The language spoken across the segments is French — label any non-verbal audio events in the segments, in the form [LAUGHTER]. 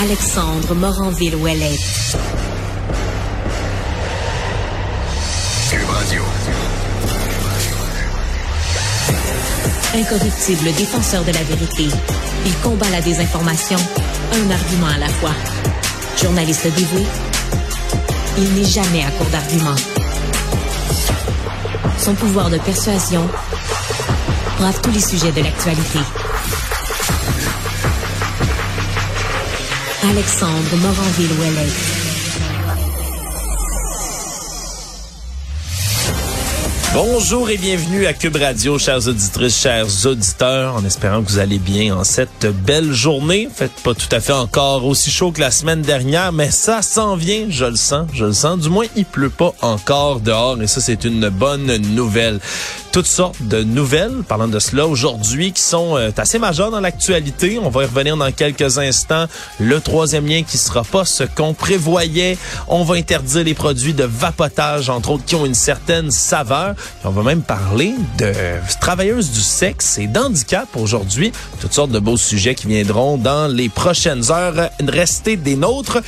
Alexandre. Cube Radio. Incorruptible défenseur de la vérité, il combat la désinformation, un argument à la fois. Journaliste dévoué, il n'est jamais à court d'arguments. Son pouvoir de persuasion brave tous les sujets de l'actualité. Alexandre Moranville-Ouellette. Bonjour et bienvenue à Cube Radio, chers auditrices, chers auditeurs, en espérant que vous allez bien en cette belle journée. Faites pas tout à fait encore aussi chaud que la semaine dernière, mais ça s'en vient, je le sens, je le sens. Du moins, il pleut pas encore dehors et ça, c'est une bonne nouvelle. Toutes sortes de nouvelles, parlant de cela aujourd'hui, qui sont euh, assez majeures dans l'actualité. On va y revenir dans quelques instants. Le troisième lien qui sera pas ce qu'on prévoyait. On va interdire les produits de vapotage, entre autres, qui ont une certaine saveur. On va même parler de travailleuses du sexe et d'handicap aujourd'hui. Toutes sortes de beaux sujets qui viendront dans les prochaines heures. Restez des nôtres.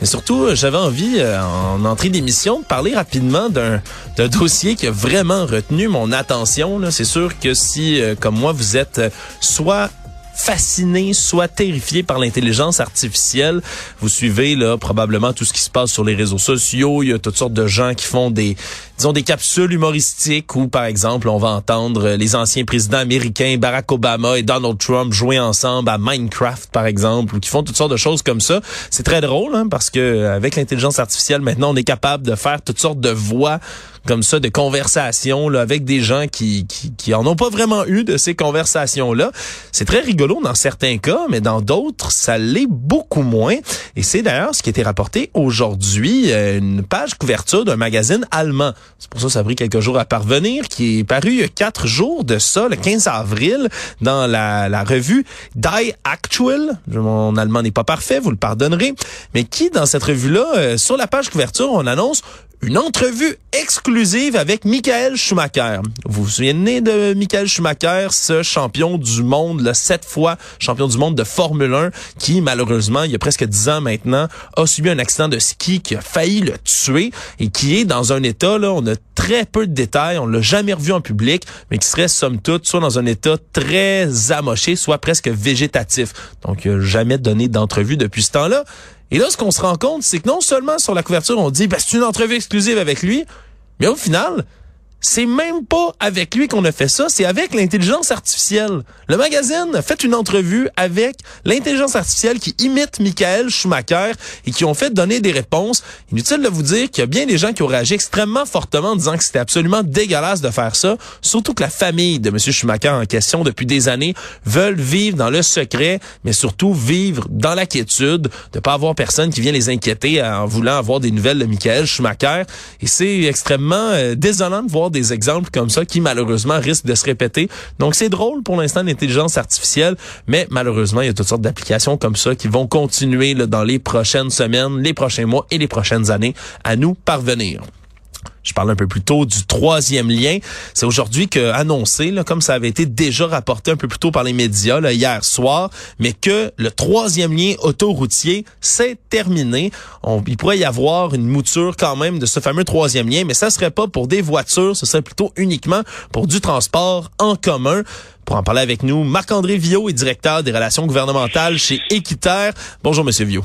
Mais surtout, j'avais envie, euh, en entrée d'émission, de parler rapidement d'un dossier qui a vraiment retenu mon attention. C'est sûr que si, euh, comme moi, vous êtes euh, soit fasciné, soit terrifié par l'intelligence artificielle. Vous suivez là probablement tout ce qui se passe sur les réseaux sociaux. Il y a toutes sortes de gens qui font des, disons, des capsules humoristiques où, par exemple, on va entendre les anciens présidents américains, Barack Obama et Donald Trump jouer ensemble à Minecraft, par exemple, ou qui font toutes sortes de choses comme ça. C'est très drôle, hein, parce que avec l'intelligence artificielle, maintenant, on est capable de faire toutes sortes de voix comme ça de conversations là, avec des gens qui, qui, qui en ont pas vraiment eu de ces conversations-là. C'est très rigolo dans certains cas, mais dans d'autres, ça l'est beaucoup moins. Et c'est d'ailleurs ce qui a été rapporté aujourd'hui, euh, une page couverture d'un magazine allemand. C'est pour ça que ça a pris quelques jours à parvenir, qui est paru il y a quatre jours de ça, le 15 avril, dans la, la revue Die Actual. Mon allemand n'est pas parfait, vous le pardonnerez. Mais qui, dans cette revue-là, euh, sur la page couverture, on annonce une entrevue exclusive avec Michael Schumacher. Vous vous souvenez de Michael Schumacher, ce champion du monde, le sept fois champion du monde de Formule 1, qui malheureusement, il y a presque dix ans maintenant, a subi un accident de ski qui a failli le tuer et qui est dans un état, là, on a très peu de détails, on l'a jamais revu en public, mais qui serait somme toute soit dans un état très amoché, soit presque végétatif. Donc, il jamais donné d'entrevue depuis ce temps-là. Et là, ce qu'on se rend compte, c'est que non seulement sur la couverture, on dit, ben, c'est une entrevue exclusive avec lui, mais au final, c'est même pas avec lui qu'on a fait ça, c'est avec l'intelligence artificielle. Le magazine a fait une entrevue avec l'intelligence artificielle qui imite Michael Schumacher et qui ont fait donner des réponses. Inutile de vous dire qu'il y a bien des gens qui ont réagi extrêmement fortement en disant que c'était absolument dégueulasse de faire ça, surtout que la famille de M. Schumacher en question depuis des années veulent vivre dans le secret, mais surtout vivre dans la quiétude, de pas avoir personne qui vient les inquiéter en voulant avoir des nouvelles de Michael Schumacher. Et c'est extrêmement euh, désolant de voir des exemples comme ça qui malheureusement risquent de se répéter. Donc c'est drôle pour l'instant l'intelligence artificielle, mais malheureusement il y a toutes sortes d'applications comme ça qui vont continuer dans les prochaines semaines, les prochains mois et les prochaines années à nous parvenir. Je parle un peu plus tôt du troisième lien. C'est aujourd'hui que annoncé, là, comme ça avait été déjà rapporté un peu plus tôt par les médias hier soir, mais que le troisième lien autoroutier c'est terminé. Il pourrait y avoir une mouture quand même de ce fameux troisième lien, mais ça serait pas pour des voitures, ce serait plutôt uniquement pour du transport en commun. Pour en parler avec nous, Marc-André Viau est directeur des relations gouvernementales chez Équiterre. Bonjour, Monsieur Viau.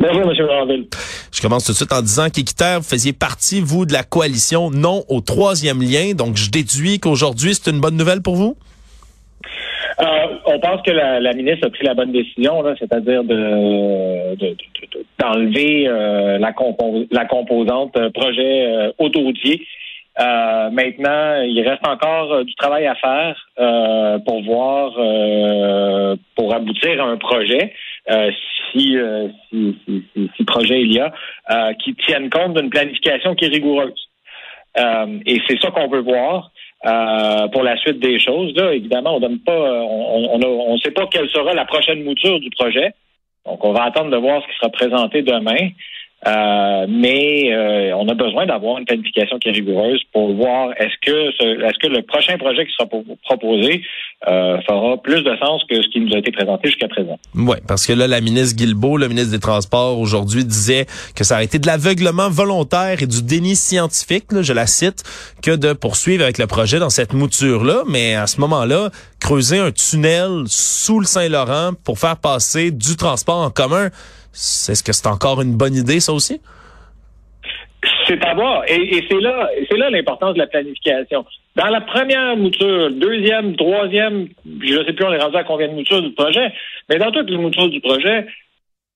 Bonjour, M. Ranville. Je commence tout de suite en disant qu'Équiterre, vous faisiez partie, vous, de la coalition non au troisième lien. Donc, je déduis qu'aujourd'hui, c'est une bonne nouvelle pour vous? Euh, on pense que la, la, ministre a pris la bonne décision, c'est-à-dire de, d'enlever euh, la, compo la composante euh, projet euh, autoroutier. Maintenant, il reste encore du travail à faire pour voir, pour aboutir à un projet. Si, si, si, si, projet il y a, qui tienne compte d'une planification qui est rigoureuse. et c'est ça qu'on veut voir. Euh, pour la suite des choses. Là, évidemment, on donne pas, on ne on, on sait pas quelle sera la prochaine mouture du projet. Donc, on va attendre de voir ce qui sera présenté demain. Euh, mais euh, on a besoin d'avoir une planification qui est rigoureuse pour voir est-ce que ce, est-ce que le prochain projet qui sera proposé euh, fera plus de sens que ce qui nous a été présenté jusqu'à présent. Oui, parce que là, la ministre Guilbeault, le ministre des Transports, aujourd'hui disait que ça a été de l'aveuglement volontaire et du déni scientifique, je la cite, que de poursuivre avec le projet dans cette mouture-là. Mais à ce moment-là, creuser un tunnel sous le Saint-Laurent pour faire passer du transport en commun, est-ce que c'est encore une bonne idée, ça aussi? C'est à voir. Et, c'est là, l'importance de la planification. Dans la première mouture, deuxième, troisième, je ne sais plus on est rendu à combien de moutures du projet, mais dans toutes les moutures du projet,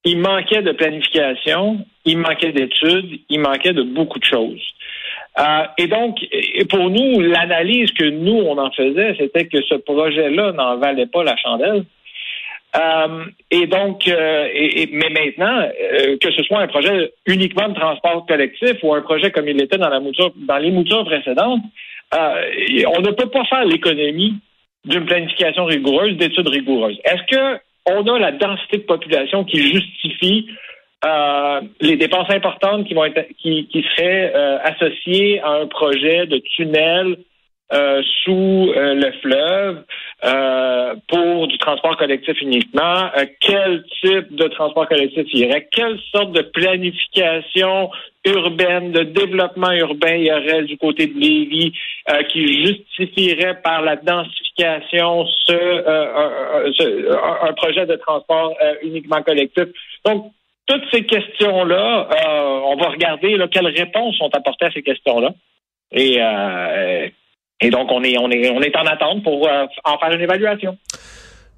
il manquait de planification, il manquait d'études, il manquait de beaucoup de choses. Euh, et donc, pour nous, l'analyse que nous, on en faisait, c'était que ce projet-là n'en valait pas la chandelle. Euh, et donc, euh, mais maintenant, euh, que ce soit un projet uniquement de transport collectif ou un projet comme il était dans la mouture, dans les moutures précédentes, on ne peut pas faire l'économie d'une planification rigoureuse, d'études rigoureuses. Est-ce que on a la densité de population qui justifie les dépenses importantes qui vont être qui, qui seraient associées à un projet de tunnel euh, sous euh, le fleuve euh, pour du transport collectif uniquement. quel type de transport collectif il y aurait? Quelle sorte de planification urbaine, de développement urbain il y aurait du côté de Lévis qui justifierait par la densification ce, un, projet de transport uniquement collectif? Donc, toutes ces questions-là, on va regarder quelles réponses sont apportées à ces questions-là. Et et donc, on est, on est, on est en attente pour euh, en faire une évaluation.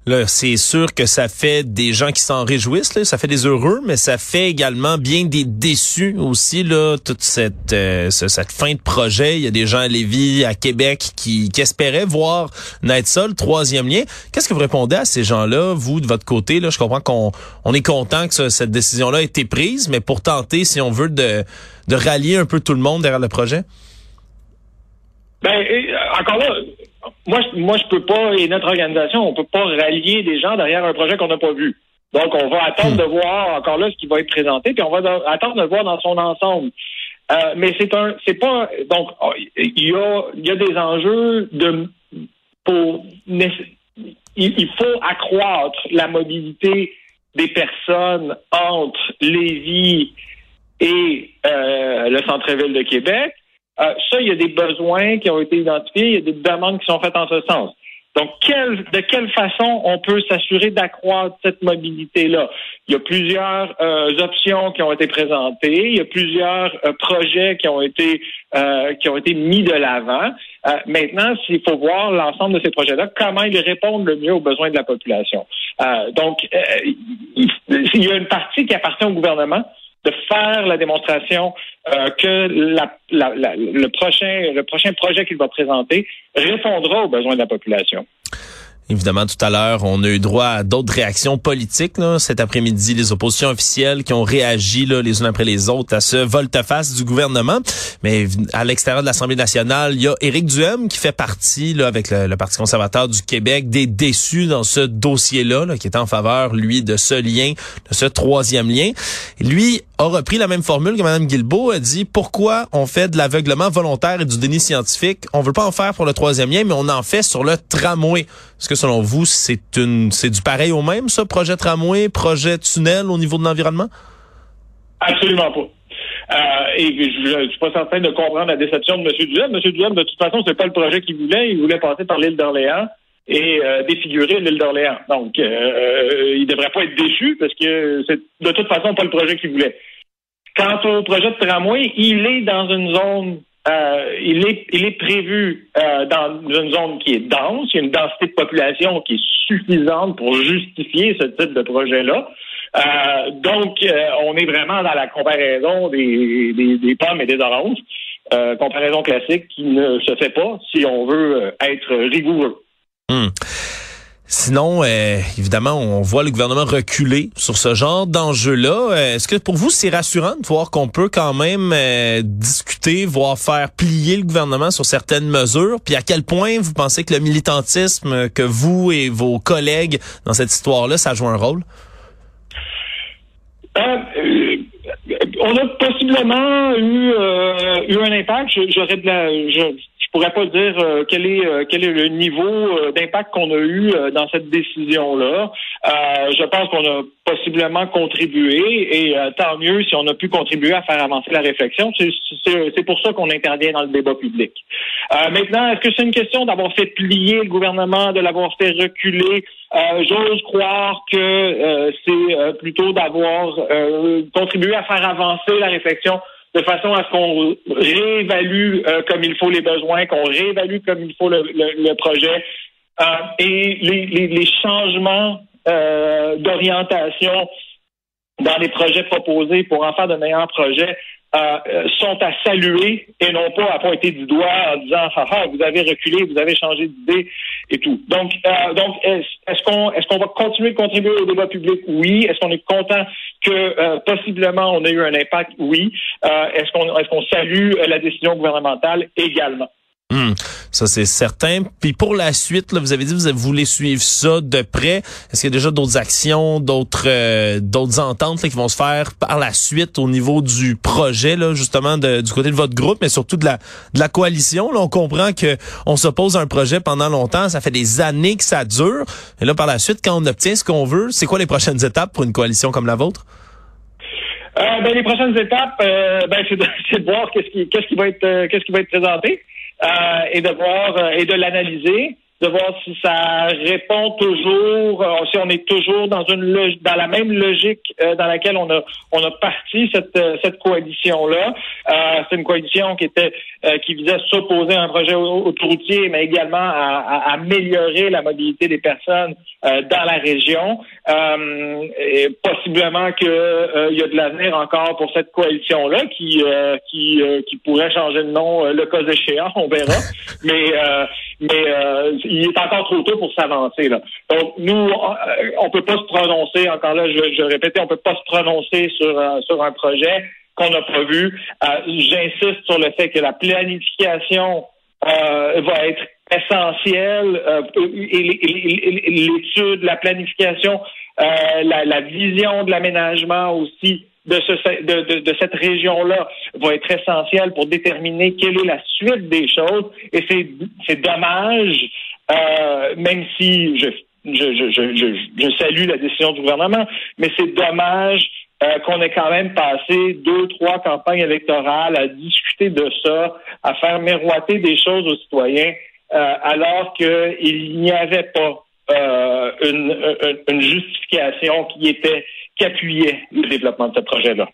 Là, c'est sûr que ça fait des gens qui s'en réjouissent, là, ça fait des heureux, mais ça fait également bien des déçus aussi, là, toute cette, euh, cette fin de projet. Il y a des gens à Lévis, à Québec, qui, qui espéraient voir naître ça, troisième lien. Qu'est-ce que vous répondez à ces gens-là, vous, de votre côté? Là, je comprends qu'on on est content que cette décision-là ait été prise, mais pour tenter, si on veut, de, de rallier un peu tout le monde derrière le projet? Ben, euh, encore là, moi, moi, je peux pas, et notre organisation, on peut pas rallier des gens derrière un projet qu'on n'a pas vu. Donc, on va attendre hmm. de voir encore là ce qui va être présenté, puis on va attendre de voir dans son ensemble. Euh, mais c'est un, c'est pas, donc, oh, il y a, il y a des enjeux de, pour, il, faut accroître la mobilité des personnes entre Lévis et euh, le centre-ville de Québec. Euh, ça, il y a des besoins qui ont été identifiés, il y a des demandes qui sont faites en ce sens. Donc, de quelle façon on peut s'assurer d'accroître cette mobilité-là? Il y a plusieurs euh, options qui ont été présentées, il y a plusieurs euh, projets qui ont été qui ont été mis de l'avant. maintenant, s'il faut voir l'ensemble de ces projets-là, comment ils répondent le mieux aux besoins de la population. donc, il y a une partie qui appartient au gouvernement de faire la démonstration euh, que le, prochain, le prochain projet qu'il va présenter répondra aux besoins de la population. Évidemment, tout à l'heure, on a eu droit à d'autres réactions politiques. Là. Cet après-midi, les oppositions officielles qui ont réagi là, les unes après les autres à ce volte-face du gouvernement. Mais à l'extérieur de l'Assemblée nationale, il y a Éric Duhem qui fait partie, là, avec le, Parti conservateur du Québec, des déçus dans ce dossier-là, là, qui est en faveur, lui, de ce lien, de ce troisième lien. Lui a repris la même formule que Mme Guilbeault, a dit pourquoi on fait de l'aveuglement volontaire et du déni scientifique? On veut pas en faire pour le troisième lien, mais on en fait sur le tramway. Selon vous, c'est une c'est du pareil au même, ça, projet tramway, projet tunnel au niveau de l'environnement? Absolument pas. Euh, et je ne suis pas certain de comprendre la déception de M. Duhem. M. Duhem, de toute façon, c'est pas le projet qu'il voulait. Il voulait passer par l'île d'Orléans et euh, défigurer l'île d'Orléans. Donc, euh, euh, il devrait pas être déçu parce que c'est de toute façon pas le projet qu'il voulait. Quant au projet de tramway, il est dans une zone, euh, il est, prévu dans une zone qui est dense. Il y a une densité de population qui est suffisante pour justifier ce type de projet-là. donc, on est vraiment dans la comparaison des pommes et des oranges. comparaison classique qui ne se fait pas si on veut être rigoureux. Hmm. Sinon, euh, évidemment, on voit le gouvernement reculer sur ce genre d'enjeu-là. Euh, est-ce que pour vous, c'est rassurant de voir qu'on peut quand même euh, discuter, voire faire plier le gouvernement sur certaines mesures? Puis à quel point vous pensez que le militantisme que vous et vos collègues dans cette histoire-là, ça joue un rôle? on a possiblement eu, euh, eu un impact. J'aurais de la, je pourrais pas dire euh, quel est euh, quel est le niveau euh, d'impact qu'on a eu dans cette décision là. je pense qu'on a possiblement contribué et tant mieux si on a pu contribuer à faire avancer la réflexion. C'est pour ça qu'on intervient dans le débat public. maintenant, est-ce que c'est une question d'avoir fait plier le gouvernement, de l'avoir fait reculer? J'ose croire que c'est plutôt d'avoir contribué à faire avancer la réflexion de façon à ce qu'on réévalue euh, comme il faut les besoins, qu'on réévalue comme il faut le, projet. Euh, et les, changements euh, d'orientation dans les projets proposés pour en faire de meilleurs projets sont à saluer et non pas à pointer du doigt en disant ah, ah vous avez reculé, vous avez changé d'idée et tout. Donc euh, donc est-ce qu'on est-ce qu'on va continuer de contribuer au débat public? Oui. Est-ce qu'on est content que euh, possiblement on ait eu un impact? Oui. est-ce qu'on est-ce qu'on salue la décision gouvernementale également? Hmm, ça, c'est certain. Puis pour la suite, là, vous avez dit que vous voulez suivre ça de près. Est-ce qu'il y a déjà d'autres actions, d'autres euh, d'autres ententes qui vont se faire par la suite au niveau du projet, là, justement, de, du côté de votre groupe, mais surtout de la, de la coalition? Là, on comprend que on s'oppose à un projet pendant longtemps. Ça fait des années que ça dure. Et là, par la suite, quand on obtient ce qu'on veut, c'est quoi les prochaines étapes pour une coalition comme la vôtre? Euh, ben, les prochaines étapes, euh, ben, c'est de, [LAUGHS] voir qu'est-ce qui, qu'est-ce qui va être, qu'est-ce qui va être présenté. Euh, et de voir euh, et de l'analyser de voir si ça répond toujours, euh, si on est toujours dans une dans la même logique dans laquelle on a on a parti cette cette coalition là. c'est une coalition qui était qui visait à s'opposer à un projet autoroutier, mais également à, à, améliorer la mobilité des personnes dans la région. et possiblement que il y a de l'avenir encore pour cette coalition là qui qui qui pourrait changer de nom le cas échéant [LAUGHS] on verra. mais euh, mais euh, il est encore trop tôt pour s'avancer. Donc nous, euh, on peut pas se prononcer. Encore là, je, je répétais, on peut pas se prononcer sur sur un projet qu'on n'a pas vu. J'insiste sur le fait que la planification va être essentielle et l'étude, la planification, la, la vision de l'aménagement aussi de, ce, de, de, cette région-là va être essentiel pour déterminer quelle est la suite des choses. Et c'est, c'est dommage, euh, même si je, je, je, je, je salue la décision du gouvernement, mais c'est dommage euh, qu'on ait quand même passé deux, trois campagnes électorales à discuter de ça, à faire miroiter des choses aux citoyens, euh, alors qu'il n'y avait pas euh, une, une, justification qui était qui appuyait le développement de ce projet-là.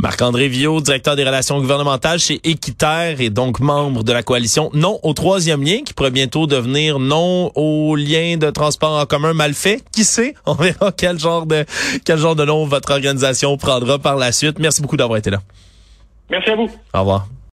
Marc-André Viau, directeur des relations gouvernementales chez Équiterre et donc membre de la coalition Non au troisième lien qui pourrait bientôt devenir Non au lien de transport en commun mal fait. Qui sait? [LAUGHS] On verra quel genre de quel genre de nom votre organisation prendra par la suite. Merci beaucoup d'avoir été là. Merci à vous. Au revoir.